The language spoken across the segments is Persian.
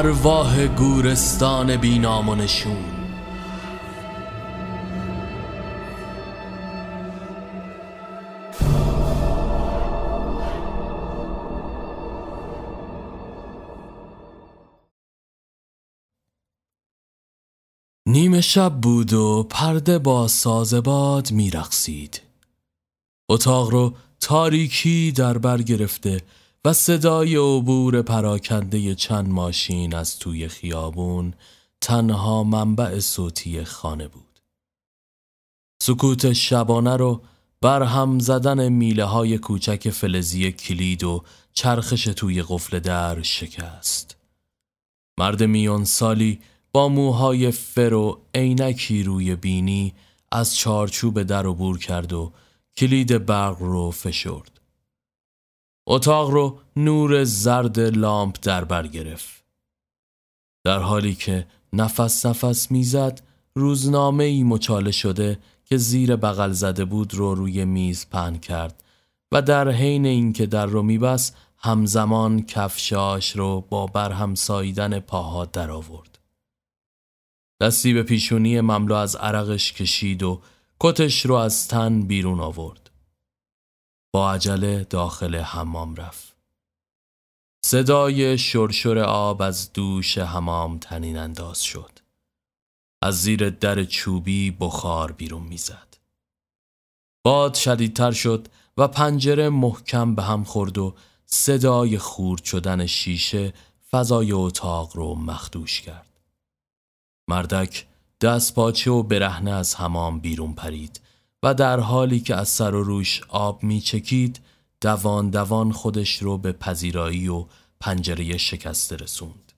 ارواح گورستان بینام و نشون نیمه شب بود و پرده با سازباد میرقصید. اتاق رو تاریکی در بر گرفته و صدای عبور پراکنده چند ماشین از توی خیابون تنها منبع صوتی خانه بود. سکوت شبانه رو بر هم زدن میله های کوچک فلزی کلید و چرخش توی قفل در شکست. مرد میون سالی با موهای فر و عینکی روی بینی از چارچوب در عبور کرد و کلید برق رو فشرد. اتاق رو نور زرد لامپ در بر گرفت. در حالی که نفس نفس می‌زد روزنامه ای مچاله شده که زیر بغل زده بود رو روی میز پهن کرد و در حین اینکه در رو میبست همزمان کفشاش رو با برهم ساییدن پاها در آورد. دستی به پیشونی مملو از عرقش کشید و کتش رو از تن بیرون آورد. با عجله داخل حمام رفت. صدای شرشر آب از دوش حمام تنین انداز شد. از زیر در چوبی بخار بیرون می‌زد. باد شدیدتر شد و پنجره محکم به هم خورد و صدای خورد شدن شیشه فضای اتاق رو مخدوش کرد. مردک دست پاچه و برهنه از حمام بیرون پرید و در حالی که از سر و روش آب می چکید دوان دوان خودش رو به پذیرایی و پنجره شکسته رسوند.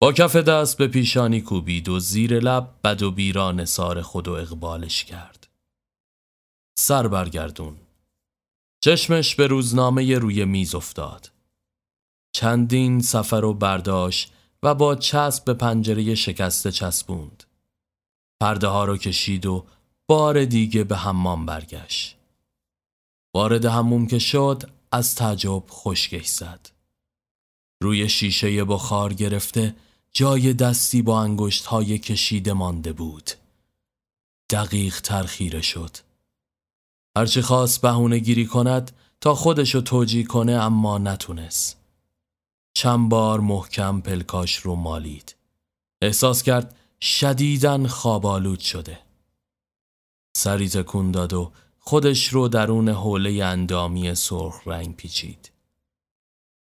با کف دست به پیشانی کوبید و زیر لب بد و بیران سار خود و اقبالش کرد. سر برگردون. چشمش به روزنامه روی میز افتاد. چندین سفر و برداشت و با چسب به پنجره شکسته چسبوند. پرده ها رو کشید و بار دیگه به حمام برگشت. وارد هموم که شد از تعجب خشکش زد. روی شیشه بخار گرفته جای دستی با انگشت های کشیده مانده بود. دقیق ترخیره شد. هرچی خواست بهونه گیری کند تا خودشو توجیه کنه اما نتونست. چند بار محکم پلکاش رو مالید. احساس کرد شدیدن خوابالود شده. سری تکون داد و خودش رو درون حوله اندامی سرخ رنگ پیچید.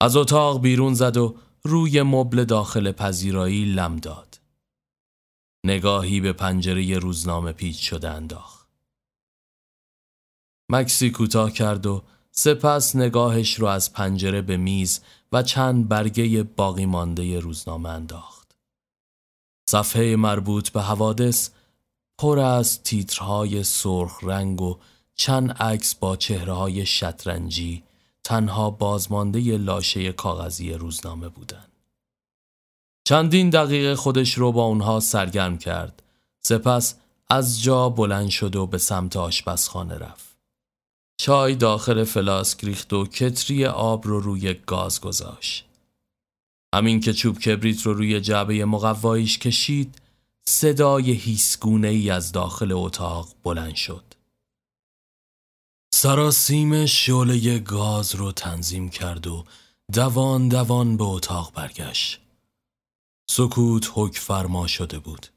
از اتاق بیرون زد و روی مبل داخل پذیرایی لم داد. نگاهی به پنجره روزنامه پیچ شده انداخت. مکسی کوتاه کرد و سپس نگاهش رو از پنجره به میز و چند برگه باقی مانده روزنامه انداخت. صفحه مربوط به حوادث پر از تیترهای سرخ رنگ و چند عکس با چهرههای شطرنجی تنها بازمانده لاشه کاغذی روزنامه بودند. چندین دقیقه خودش رو با اونها سرگرم کرد. سپس از جا بلند شد و به سمت آشپزخانه رفت. چای داخل فلاسک ریخت و کتری آب رو روی گاز گذاشت. همین که چوب کبریت رو روی جعبه مقوایش کشید صدای هیسگونه ای از داخل اتاق بلند شد. سراسیم شعله گاز رو تنظیم کرد و دوان دوان به اتاق برگشت. سکوت حک فرما شده بود.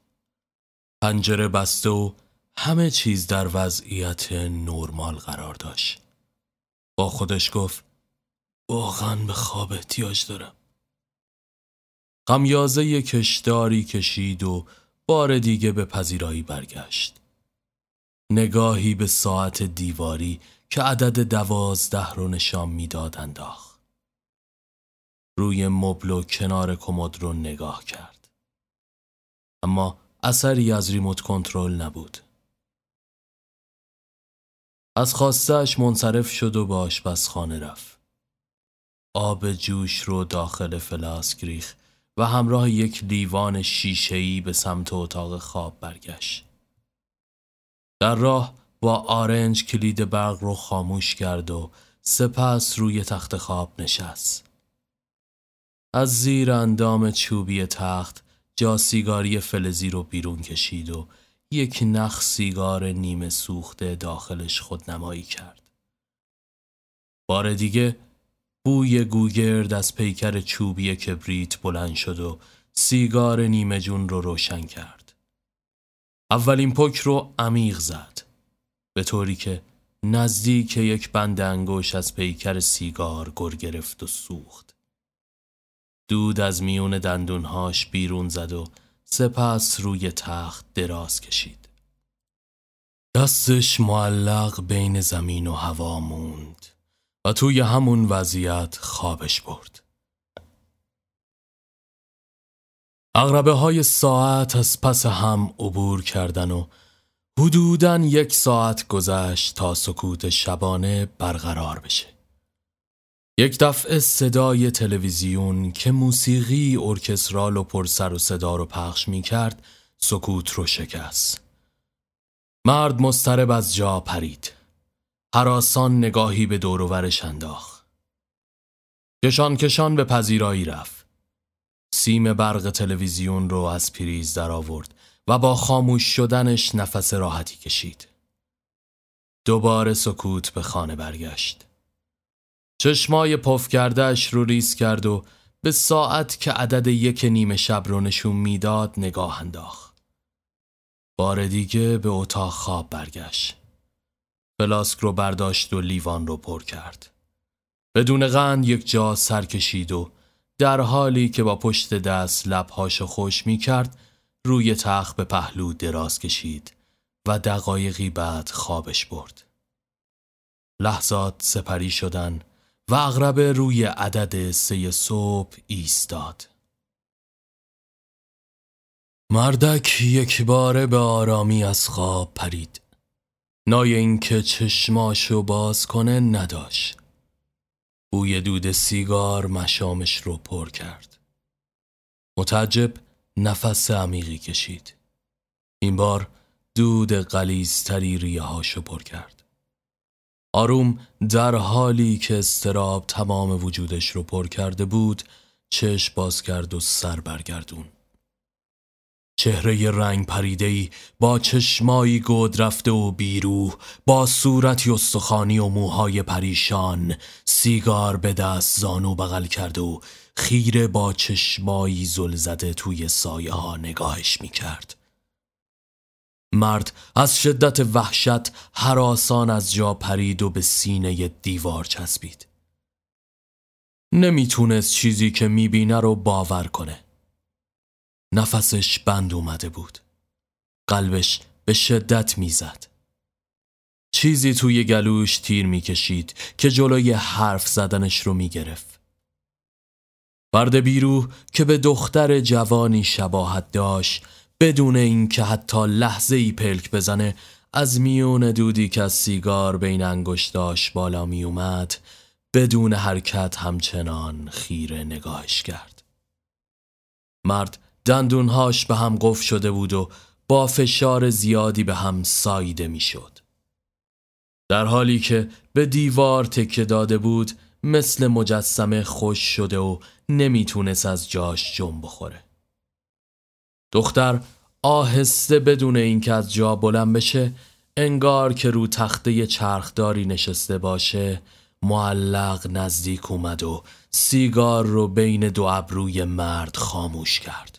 پنجره بسته و همه چیز در وضعیت نرمال قرار داشت. با خودش گفت واقعا به خواب احتیاج دارم. خمیازه کشداری کشید و بار دیگه به پذیرایی برگشت. نگاهی به ساعت دیواری که عدد دوازده رو نشان می‌داد انداخت. روی مبل و کنار کمد رو نگاه کرد. اما اثری از ریموت کنترل نبود. از خواستش منصرف شد و به آشپزخانه رفت. آب جوش رو داخل فلاسک ریخ و همراه یک لیوان شیشه‌ای به سمت اتاق خواب برگشت. در راه با آرنج کلید برق رو خاموش کرد و سپس روی تخت خواب نشست. از زیر اندام چوبی تخت جا سیگاری فلزی رو بیرون کشید و یک نخ سیگار نیمه سوخته داخلش خودنمایی کرد. بار دیگه بوی گوگرد از پیکر چوبی کبریت بلند شد و سیگار نیمه جون رو روشن کرد. اولین پک رو عمیق زد به طوری که نزدیک یک بند انگوش از پیکر سیگار گر گرفت و سوخت. دود از میون دندونهاش بیرون زد و سپس روی تخت دراز کشید. دستش معلق بین زمین و هوا موند توی همون وضعیت خوابش برد. اغربه های ساعت از پس هم عبور کردن و حدوداً یک ساعت گذشت تا سکوت شبانه برقرار بشه. یک دفعه صدای تلویزیون که موسیقی ارکسترال و پرسر و صدا رو پخش می کرد سکوت رو شکست. مرد مسترب از جا پرید. حراسان نگاهی به دوروورش انداخت. کشان کشان به پذیرایی رفت. سیم برق تلویزیون رو از پریز در آورد و با خاموش شدنش نفس راحتی کشید. دوباره سکوت به خانه برگشت. چشمای پف کردهش رو ریز کرد و به ساعت که عدد یک نیمه شب رو نشون می‌داد نگاه انداخت. بار دیگه به اتاق خواب برگشت. فلاسک رو برداشت و لیوان رو پر کرد. بدون غند یک جا سر کشید و در حالی که با پشت دست لبهاش خوش می کرد روی تخت به پهلو دراز کشید و دقایقی بعد خوابش برد. لحظات سپری شدن و اغرب روی عدد سه صبح ایستاد. مردک یک باره به آرامی از خواب پرید. نای اینکه چشماشو باز کنه نداشت. بوی دود سیگار مشامش رو پر کرد. متعجب نفس عمیقی کشید. این بار دود قلیزتری ریه پر کرد. آروم در حالی که استراب تمام وجودش رو پر کرده بود چشم باز کرد و سر برگردون. چهره رنگ پریدهی با چشمایی گود رفته و بیروح با صورتی استخوانی و موهای پریشان سیگار به دست زانو بغل کرد و خیره با چشمایی زل زده توی سایه ها نگاهش می کرد. مرد از شدت وحشت حراسان از جا پرید و به سینه دیوار چسبید. نمی‌تونست چیزی که می‌بینه رو باور کنه. نفسش بند اومده بود. قلبش به شدت می‌زد. چیزی توی گلوش تیر می‌کشید که جلوی حرف زدنش رو می‌گرفت. برد بیرو که به دختر جوانی شباهت داشت بدون اینکه حتی لحظه ای پلک بزنه از میون دودی که از سیگار بین انگشتاش بالا می اومد بدون حرکت همچنان خیره نگاهش کرد. مرد دندونهاش به هم قفل شده بود و با فشار زیادی به هم ساییده می‌شد. در حالی که به دیوار تکه داده بود مثل مجسمه خوش شده و نمی‌تونست از جاش جنب بخوره. دختر آهسته بدون اینکه از جا بلند بشه انگار که رو تخته چرخداری نشسته باشه معلق نزدیک اومد و سیگار رو بین دو ابروی مرد خاموش کرد.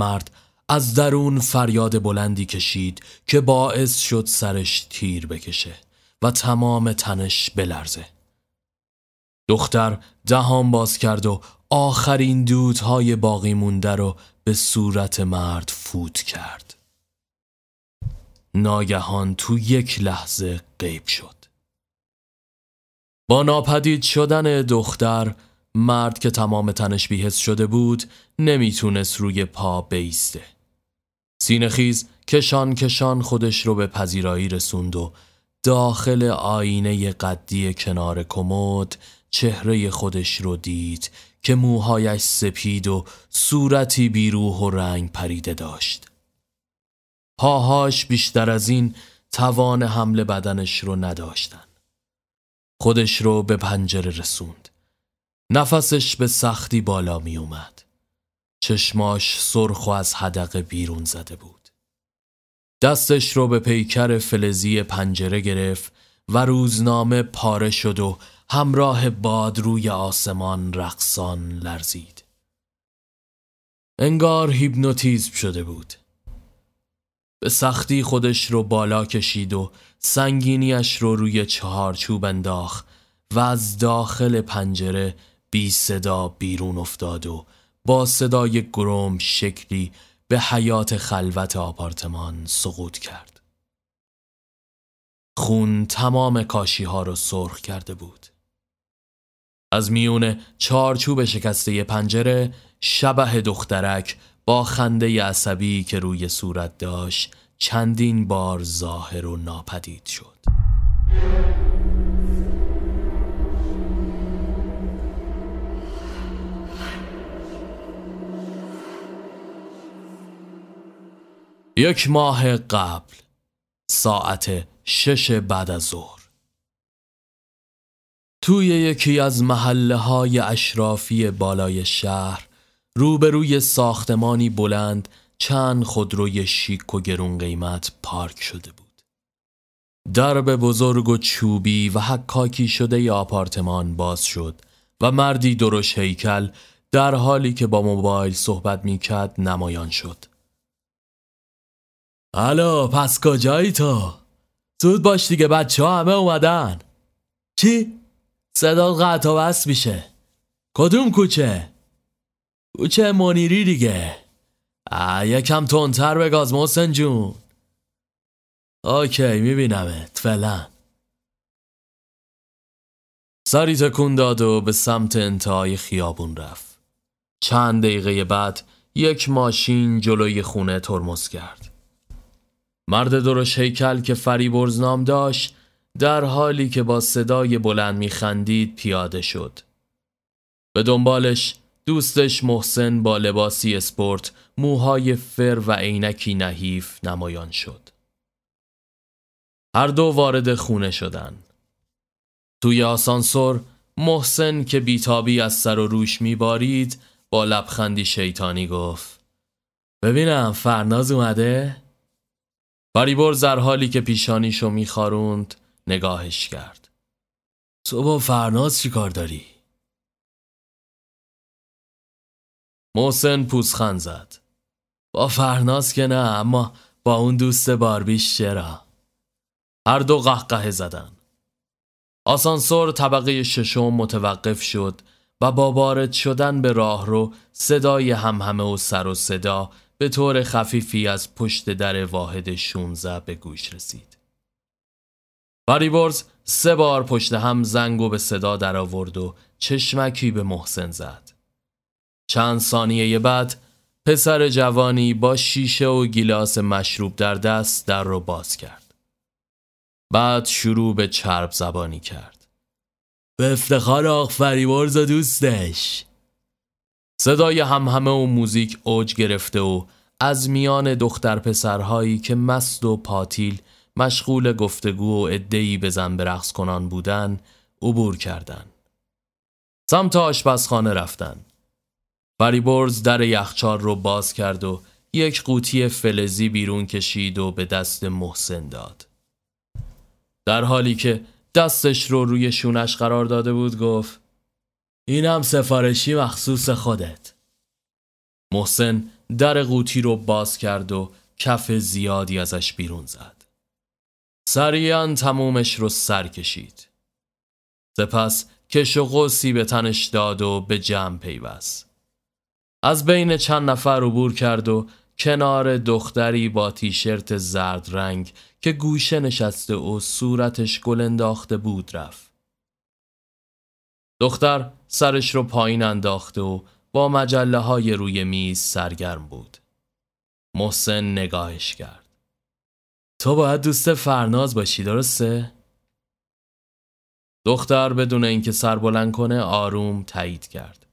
مرد از درون فریاد بلندی کشید که باعث شد سرش تیر بکشه و تمام تنش بلرزه. دختر دهان باز کرد و آخرین دودهای باقی مونده رو به صورت مرد فوت کرد. ناگهان تو یک لحظه غیب شد. با ناپدید شدن دختر مرد که تمام تنش بیهست شده بود نمی‌تونست روی پا بیسته. سینخیز کشان کشان خودش رو به پذیرایی رسوند و داخل آینه قدی کنار کمد چهره خودش رو دید که موهایش سپید و صورتی بیروح و رنگ پریده داشت. پاهاش بیشتر از این توان حمل بدنش رو نداشتن. خودش رو به پنجره رسوند. نفسش به سختی بالا می اومد. چشماش سرخ و از حدقه بیرون زده بود. دستش رو به پیکر فلزی پنجره گرفت و روزنامه پاره شد و همراه باد روی آسمان رقصان لرزید. انگار هیپنوتیزم شده بود. به سختی خودش رو بالا کشید و سنگینیش رو روی چهارچوب انداخت و از داخل پنجره بی صدا بیرون افتاد و با صدای گروم شکلی به حیات خلوت آپارتمان سقوط کرد. خون تمام کاشی ها رو سرخ کرده بود. از میون چارچوب شکسته پنجره شبه دخترک با خنده عصبی که روی صورت داشت چندین بار ظاهر و ناپدید شد. یک ماه قبل ساعت شش بعد از ظهر توی یکی از محله های اشرافی بالای شهر روبروی ساختمانی بلند چند خودروی شیک و گرون قیمت پارک شده بود. درب بزرگ و چوبی و حکاکی شده ی آپارتمان باز شد و مردی درش هیکل در حالی که با موبایل صحبت می‌کرد نمایان شد. الو پس کجایی تو؟ زود باش دیگه بچه ها همه اومدن. چی؟ صدا قطع و بس میشه. کدوم کوچه؟ کوچه منیری دیگه. یکم تندتر بگاز محسن جون. اوکی میبینمت فعلا. سری تکون داد و به سمت انتهای خیابون رفت. چند دقیقه بعد یک ماشین جلوی خونه ترمز کرد. مرد درش هیکل که فریبرز نام داشت در حالی که با صدای بلند میخندید پیاده شد. به دنبالش دوستش محسن با لباسی اسپورت، موهای فر و عینکی نحیف نمایان شد. هر دو وارد خونه شدن. توی آسانسور محسن که بیتابی از سر و روش میبارید با لبخندی شیطانی گفت ببینم فرناز اومده؟ فریبر در حالی که پیشانیشو میخاروند نگاهش کرد با فرناز چی کار داری؟ محسن پوزخند زد با فرناز که نه اما با اون دوست باربیش چرا؟ هر دو قهقه زدن آسانسور طبقه ششم متوقف شد و با وارد شدن به راه رو صدای همهمه و سر و صدا به طور خفیفی از پشت در واحد 16 به گوش رسید. فریبرز سه بار پشت هم زنگ و به صدا در آورد و چشمکی به محسن زد. چند ثانیه بعد پسر جوانی با شیشه و گیلاس مشروب در دست در رو باز کرد. بعد شروع به چرب زبانی کرد. به افتخار آق فریبرز و دوستش صدای همهمه و موزیک اوج گرفته و از میان دختر پسرهایی که مست و پاتیل مشغول گفتگو و ادهی به رقص کنان بودن عبور کردن. سمت آشپزخانه رفتن. فریبرز در یخچال رو باز کرد و یک قوطی فلزی بیرون کشید و به دست محسن داد. در حالی که دستش رو روی شونش قرار داده بود گفت اینم سفارشی مخصوص خودت. محسن در قوطی رو باز کرد و کف زیادی ازش بیرون زد. سریعا تمومش رو سر کشید. سپس کش و قوسی به تنش داد و به جمع پیوست. از بین چند نفر عبور کرد و کنار دختری با تیشرت زرد رنگ که گوشه نشسته و صورتش گل انداخته بود رفت. دختر سرش رو پایین انداخته و با مجله های روی میز سرگرم بود. محسن نگاهش کرد. تو باید دوست فرناز باشی درسته؟ دختر بدون اینکه سر بلند کنه آروم تایید کرد.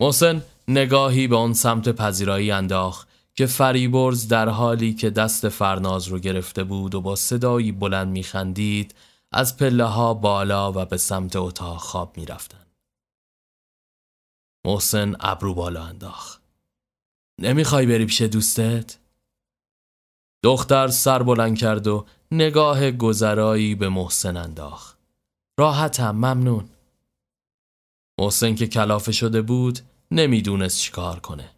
محسن نگاهی به آن سمت پذیرایی انداخت که فریبرز در حالی که دست فرناز رو گرفته بود و با صدایی بلند میخندید از پله ها بالا و به سمت اتاق خواب می رفتن. محسن ابرو بالا انداخت نمی‌خوای بری پیش دوستت؟ دختر سر بلند کرد و نگاه گذرایی به محسن انداخت راحتم ممنون محسن که کلافه شده بود نمی‌دونست چیکار کنه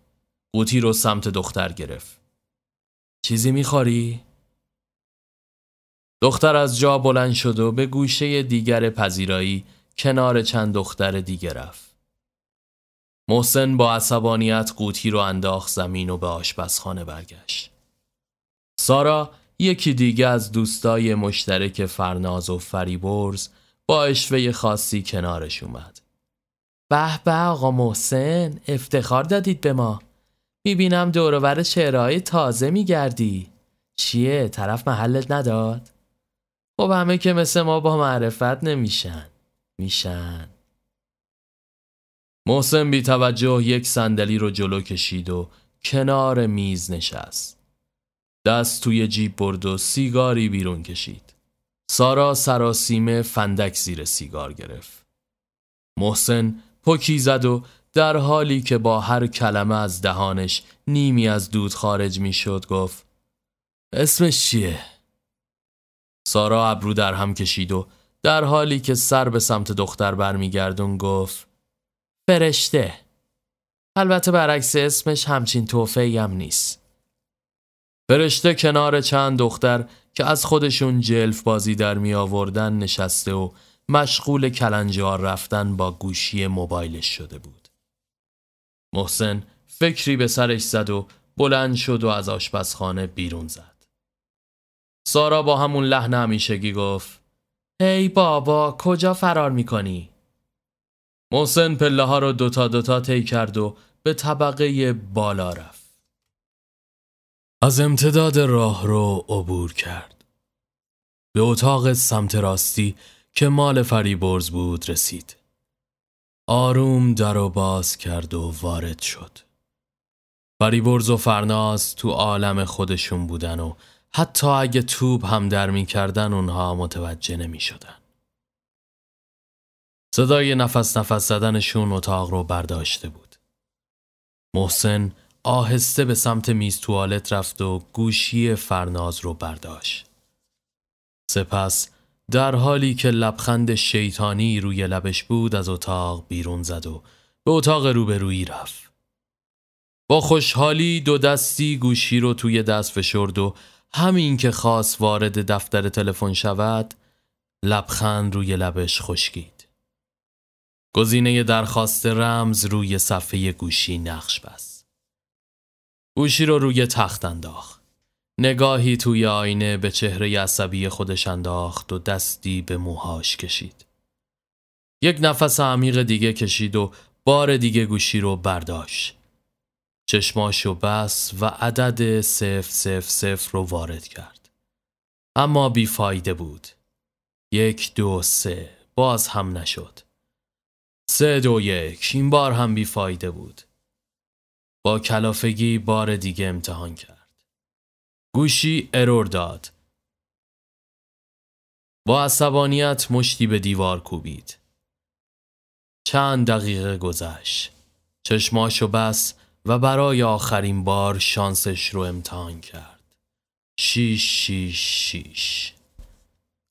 قوطی رو سمت دختر گرفت چیزی می‌خوری؟ دختر از جا بلند شد و به گوشه دیگر پذیرایی کنار چند دختر دیگه رفت. محسن با عصبانیت قوطی رو انداخت زمین و به آشپزخانه برگشت. سارا یکی دیگه از دوستای مشترک فرناز و فریبرز با اشوه خاصی کنارش اومد. به به آقا محسن افتخار دادید به ما. می‌بینم دورور شعرهای تازه میگردی. چیه؟ طرف محلت نداد؟ خب همه که مثل ما با معرفت نمیشن میشن محسن بی توجه یک صندلی رو جلو کشید و کنار میز نشست. دست توی جیب برد و سیگاری بیرون کشید. سارا سراسیمه فندک زیر سیگار گرفت. محسن پکی زد و در حالی که با هر کلمه از دهانش نیمی از دود خارج می شد گفت اسمش چیه؟ سارا ابرو در هم کشید و در حالی که سر به سمت دختر برمیگردون گفت فرشته. البته برعکس اسمش همچین توفه هم نیست. فرشته کنار چند دختر که از خودشون جلف بازی در می آوردن نشسته و مشغول کلنجار رفتن با گوشی موبایلش شده بود. محسن فکری به سرش زد و بلند شد و از آشپزخانه بیرون زد. سارا با همون لحن همیشگی گفت ای بابا کجا فرار می‌کنی؟ محسن پله ها رو دوتا دوتا طی کرد و به طبقه بالا رفت. از امتداد راه رو عبور کرد. به اتاق سمت راستی که مال فریبرز بود رسید. آروم در و باز کرد و وارد شد. فریبرز و فرناز تو عالم خودشون بودن و حتی اگه توب هم در می کردن اونها متوجه نمی شدن. صدای نفس نفس زدنشون اتاق رو برداشته بود. محسن آهسته به سمت میز توالت رفت و گوشی فرناز رو برداشت. سپس در حالی که لبخند شیطانی روی لبش بود از اتاق بیرون زد و به اتاق روبرویی رفت. با خوشحالی دو دستی گوشی رو توی دست فشرد و همین که خواست وارد دفتر تلفن شود لبخند روی لبش خشکید گزینه درخواست رمز روی صفحه گوشی نقش بست گوشی رو روی تخت انداخت نگاهی توی آینه به چهره عصبی خودش انداخت و دستی به موهاش کشید یک نفس عمیق دیگه کشید و بار دیگه گوشی رو برداشت چشماشو بس و عدد صفر صفر صفر رو وارد کرد. اما بیفایده بود. یک دو سه باز هم نشد. سه دو یک این بار هم بیفایده بود. با کلافگی بار دیگه امتحان کرد. گوشی ارور داد. با عصبانیت مشتی به دیوار کوبید. چند دقیقه گذشت. چشماشو بس و برای آخرین بار شانسش رو امتحان کرد. شیش شیش شیش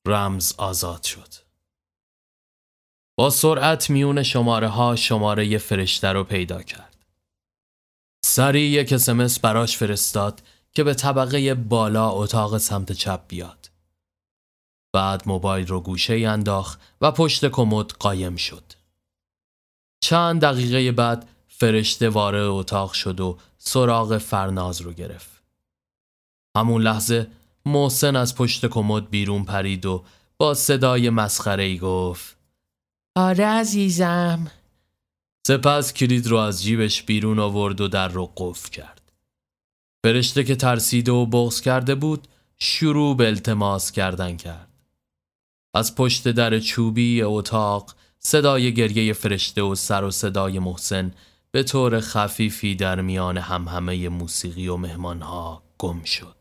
رمز آزاد شد. با سرعت میون شماره ها شماره فرشته رو پیدا کرد. سریع یک اسمس براش فرستاد که به طبقه بالا اتاق سمت چپ بیاد. بعد موبایل رو گوشه انداخت و پشت کمد قایم شد. چند دقیقه بعد فرشته وارد اتاق شد و سراغ فرناز رو گرفت. همون لحظه محسن از پشت کمد بیرون پرید و با صدای مسخره ای گفت آره عزیزم سپس کلید رو از جیبش بیرون آورد و در رو قفل کرد. فرشته که ترسیده و بغز کرده بود شروع به التماس کردن کرد. از پشت در چوبی اتاق صدای گریه فرشته و سر و صدای محسن به طور خفیفی در میان همهمه موسیقی و مهمانها گم شد.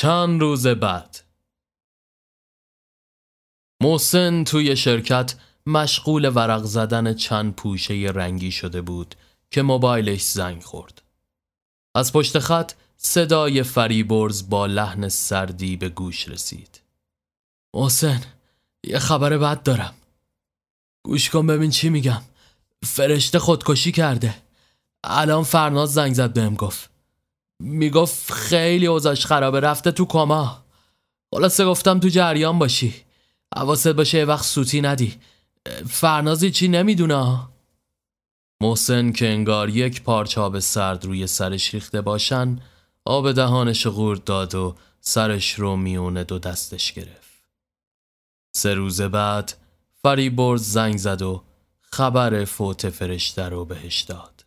چند روز بعد محسن توی شرکت مشغول ورق زدن چند پوشه رنگی شده بود که موبایلش زنگ خورد. از پشت خط صدای فریبرز با لحن سردی به گوش رسید. محسن یه خبر بد دارم. گوش کن ببین چی میگم. فرشته خودکشی کرده. الان فرناز زنگ زد بهم گفت. می‌گفت خیلی اوضاش خرابه رفته تو کما. خلاصه گفتم تو جریان باشی. حواست باشه یه وقت سوتی ندی. فرنازی چی نمی‌دونه محسن که انگار یک پارچه آب سرد روی سرش ریخته باشن آب دهانش غورد داد و سرش رو میونه دو دستش گرفت سه روز بعد فریبرز زنگ زد و خبر فوت فرشته رو بهش داد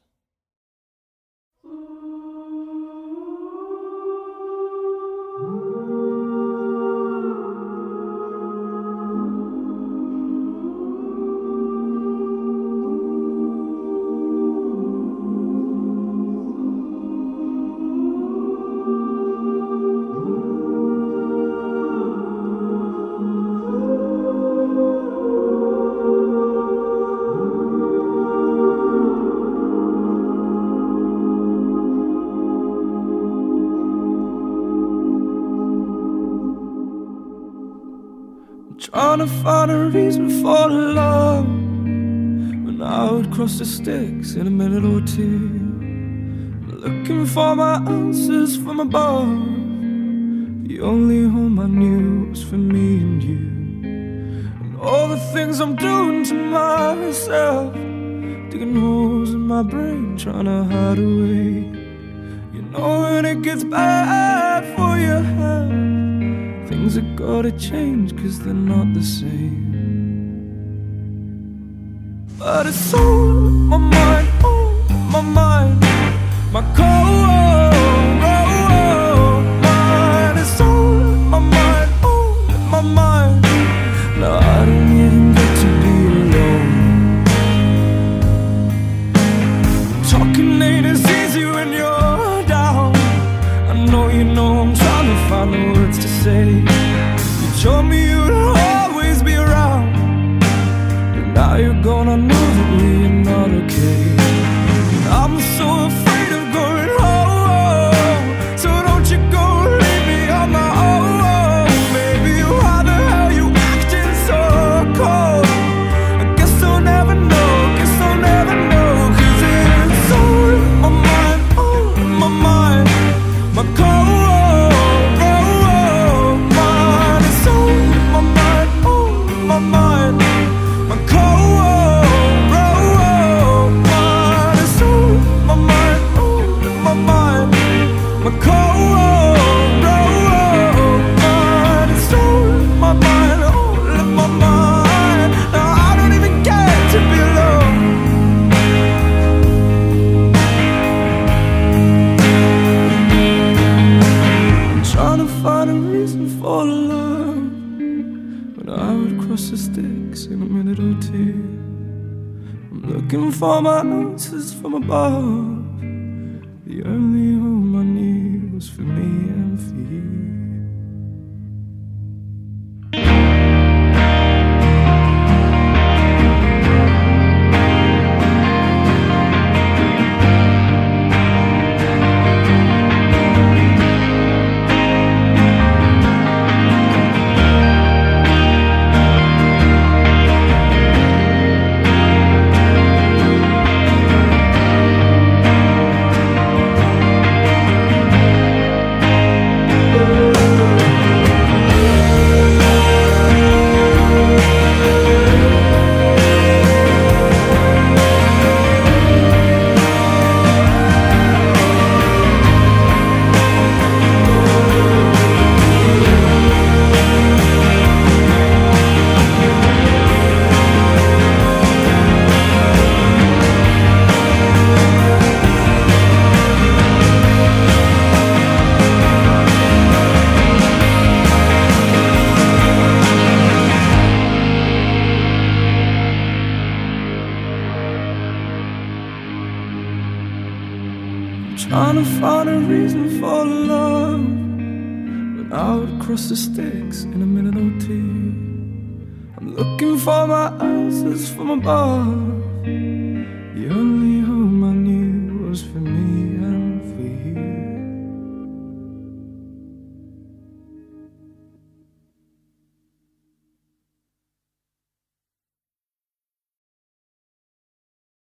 Trying to find a reason for the love. When I would cross the sticks in a minute or two Looking for my answers from above. The only home I knew was for me and you. And all the things I'm doing to myself Digging holes in my brain trying to hide away. You know when it gets bad for your health Things have gotta change cause they're not the same. But it's on my mind, on my mind,